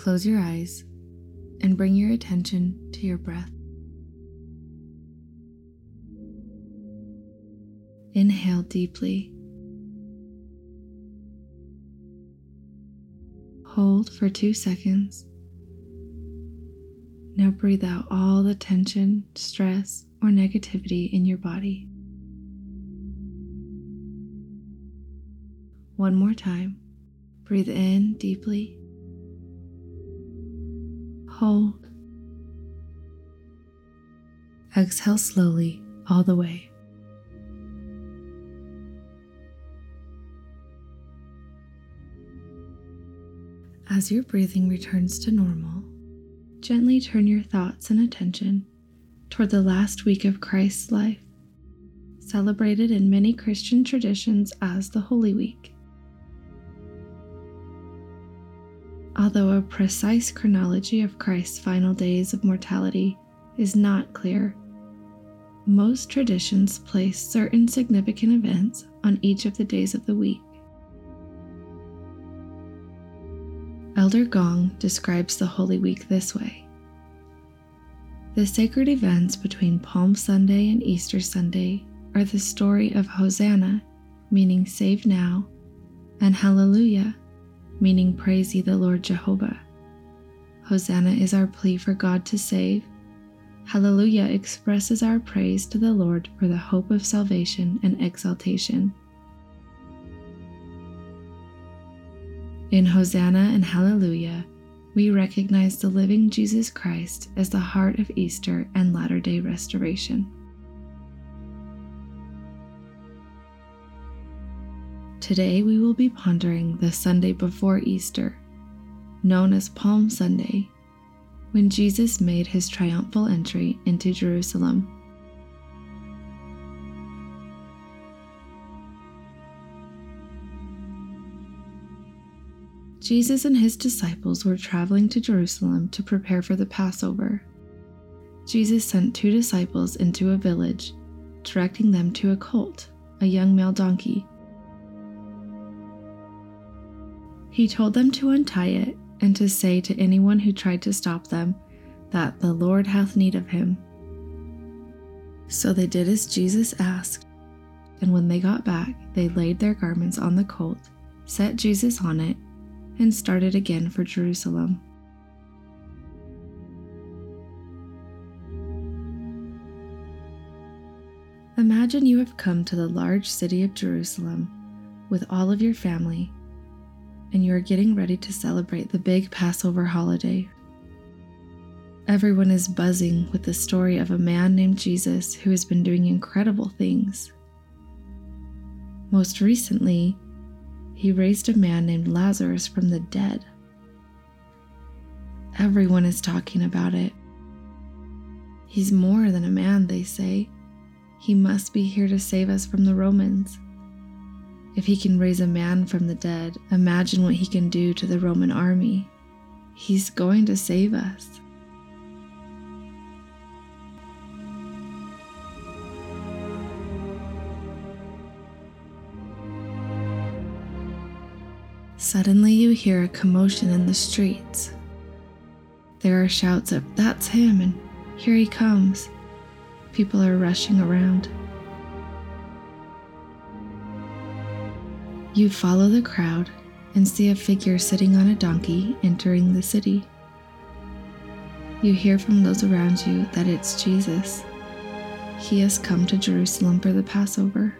Close your eyes and bring your attention to your breath. Inhale deeply. Hold for two seconds. Now breathe out all the tension, stress, or negativity in your body. One more time. Breathe in deeply. Hold. Exhale slowly all the way. As your breathing returns to normal, gently turn your thoughts and attention toward the last week of Christ's life, celebrated in many Christian traditions as the Holy Week. Although a precise chronology of Christ's final days of mortality is not clear, most traditions place certain significant events on each of the days of the week. Elder Gong describes the Holy Week this way The sacred events between Palm Sunday and Easter Sunday are the story of Hosanna, meaning save now, and Hallelujah, meaning praise ye the Lord Jehovah. Hosanna is our plea for God to save. Hallelujah expresses our praise to the Lord for the hope of salvation and exaltation. In Hosanna and Hallelujah, we recognize the living Jesus Christ as the heart of Easter and latter day restoration. Today we will be pondering the Sunday before Easter, known as Palm Sunday, when Jesus made his triumphal entry into Jerusalem. Jesus and his disciples were traveling to Jerusalem to prepare for the Passover. Jesus sent two disciples into a village, directing them to a colt, a young male donkey. He told them to untie it and to say to anyone who tried to stop them that the Lord hath need of him. So they did as Jesus asked, and when they got back, they laid their garments on the colt, set Jesus on it, and started again for Jerusalem. Imagine you have come to the large city of Jerusalem with all of your family, and you are getting ready to celebrate the big Passover holiday. Everyone is buzzing with the story of a man named Jesus who has been doing incredible things. Most recently, he raised a man named Lazarus from the dead. Everyone is talking about it. He's more than a man, they say. He must be here to save us from the Romans. If he can raise a man from the dead, imagine what he can do to the Roman army. He's going to save us. Suddenly, you hear a commotion in the streets. There are shouts of, That's him, and here he comes. People are rushing around. You follow the crowd and see a figure sitting on a donkey entering the city. You hear from those around you that it's Jesus. He has come to Jerusalem for the Passover.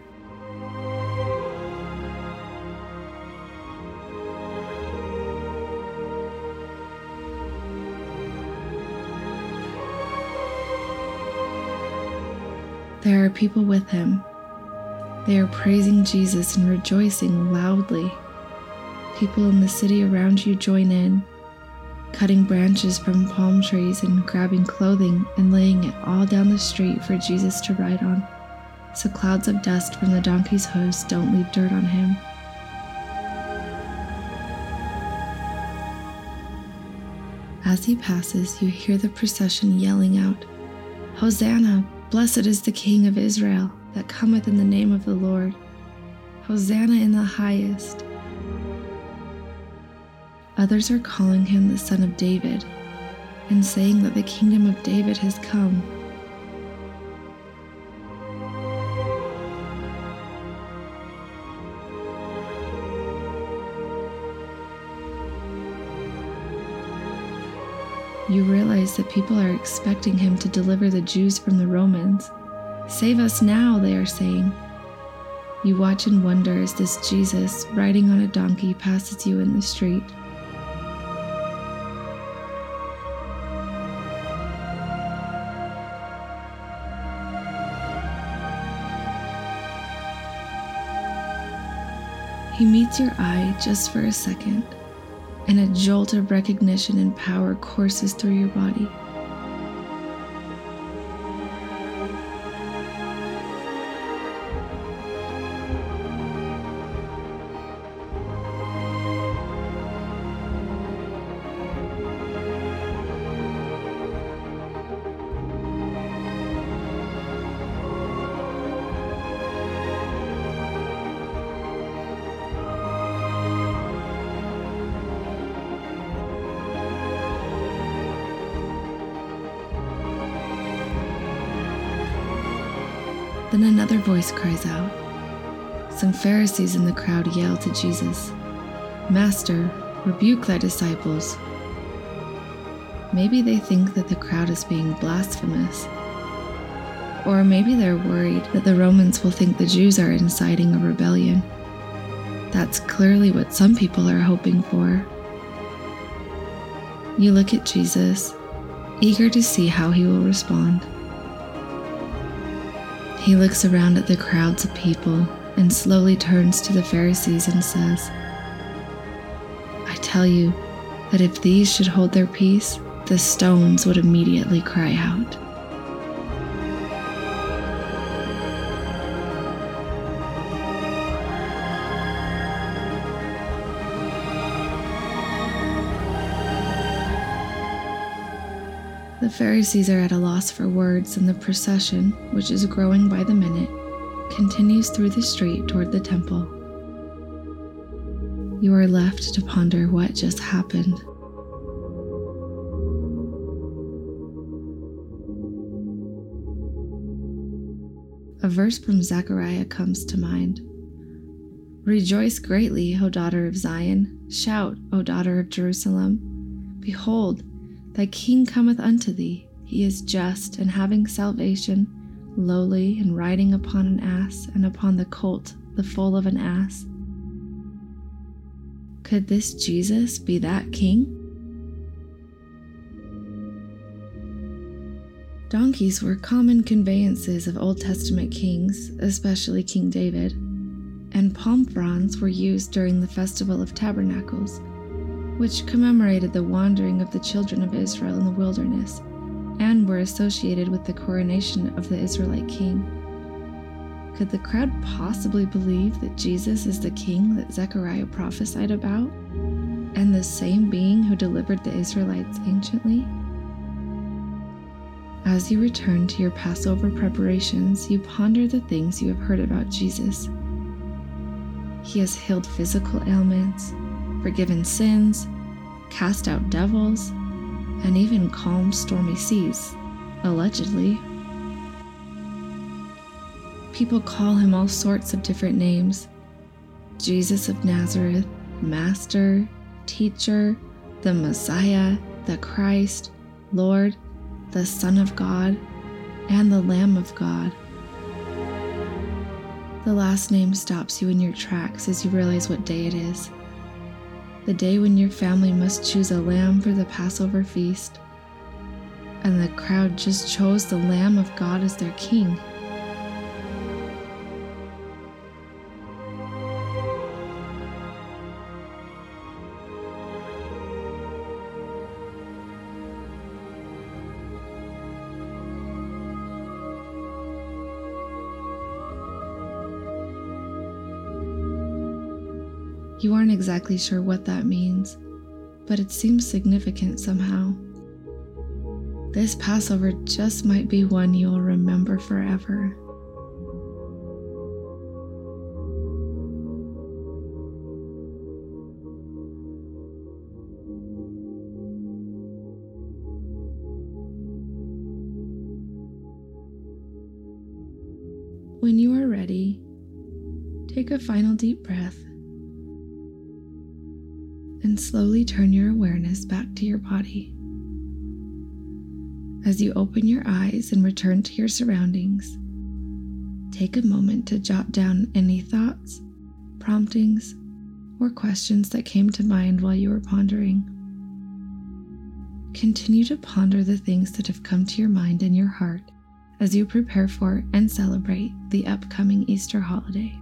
There are people with him. They are praising Jesus and rejoicing loudly. People in the city around you join in, cutting branches from palm trees and grabbing clothing and laying it all down the street for Jesus to ride on, so clouds of dust from the donkey's hooves don't leave dirt on him. As he passes, you hear the procession yelling out, Hosanna! Blessed is the King of Israel that cometh in the name of the Lord. Hosanna in the highest. Others are calling him the Son of David and saying that the kingdom of David has come. You realize that people are expecting him to deliver the Jews from the Romans. Save us now, they are saying. You watch and wonder as this Jesus, riding on a donkey, passes you in the street. He meets your eye just for a second, and a jolt of recognition and power courses through your body. Then another voice cries out. Some Pharisees in the crowd yell to Jesus, Master, rebuke thy disciples. Maybe they think that the crowd is being blasphemous. Or maybe they're worried that the Romans will think the Jews are inciting a rebellion. That's clearly what some people are hoping for. You look at Jesus, eager to see how he will respond. He looks around at the crowds of people and slowly turns to the Pharisees and says, I tell you that if these should hold their peace, the stones would immediately cry out. The Pharisees are at a loss for words, and the procession, which is growing by the minute, continues through the street toward the temple. You are left to ponder what just happened. A verse from Zechariah comes to mind. Rejoice greatly, O daughter of Zion. Shout, O daughter of Jerusalem. Behold, Thy king cometh unto thee. He is just and having salvation, lowly and riding upon an ass and upon the colt, the foal of an ass. Could this Jesus be that king? Donkeys were common conveyances of Old Testament kings, especially King David, and palm fronds were used during the Festival of Tabernacles which commemorated the wandering of the children of Israel in the wilderness and were associated with the coronation of the Israelite king. Could the crowd possibly believe that Jesus is the king that Zechariah prophesied about and the same being who delivered the Israelites anciently? As you return to your Passover preparations, you ponder the things you have heard about Jesus. He has healed physical ailments, forgiven sins, cast out devils, and even calmed stormy seas, allegedly. People call him all sorts of different names Jesus of Nazareth, Master, Teacher, the Messiah, the Christ, Lord, the Son of God, and the Lamb of God. The last name stops you in your tracks as you realize what day it is the day when your family must choose a lamb for the Passover feast. And the crowd just chose the Lamb of God as their king. You aren't exactly sure what that means, but it seems significant somehow. This Passover just might be one you'll remember forever. When you are ready, take a final deep breath and slowly turn your awareness back to your body. As you open your eyes and return to your surroundings, take a moment to jot down any thoughts, promptings, or questions that came to mind while you were pondering. Continue to ponder the things that have come to your mind and your heart as you prepare for and celebrate the upcoming Easter holiday.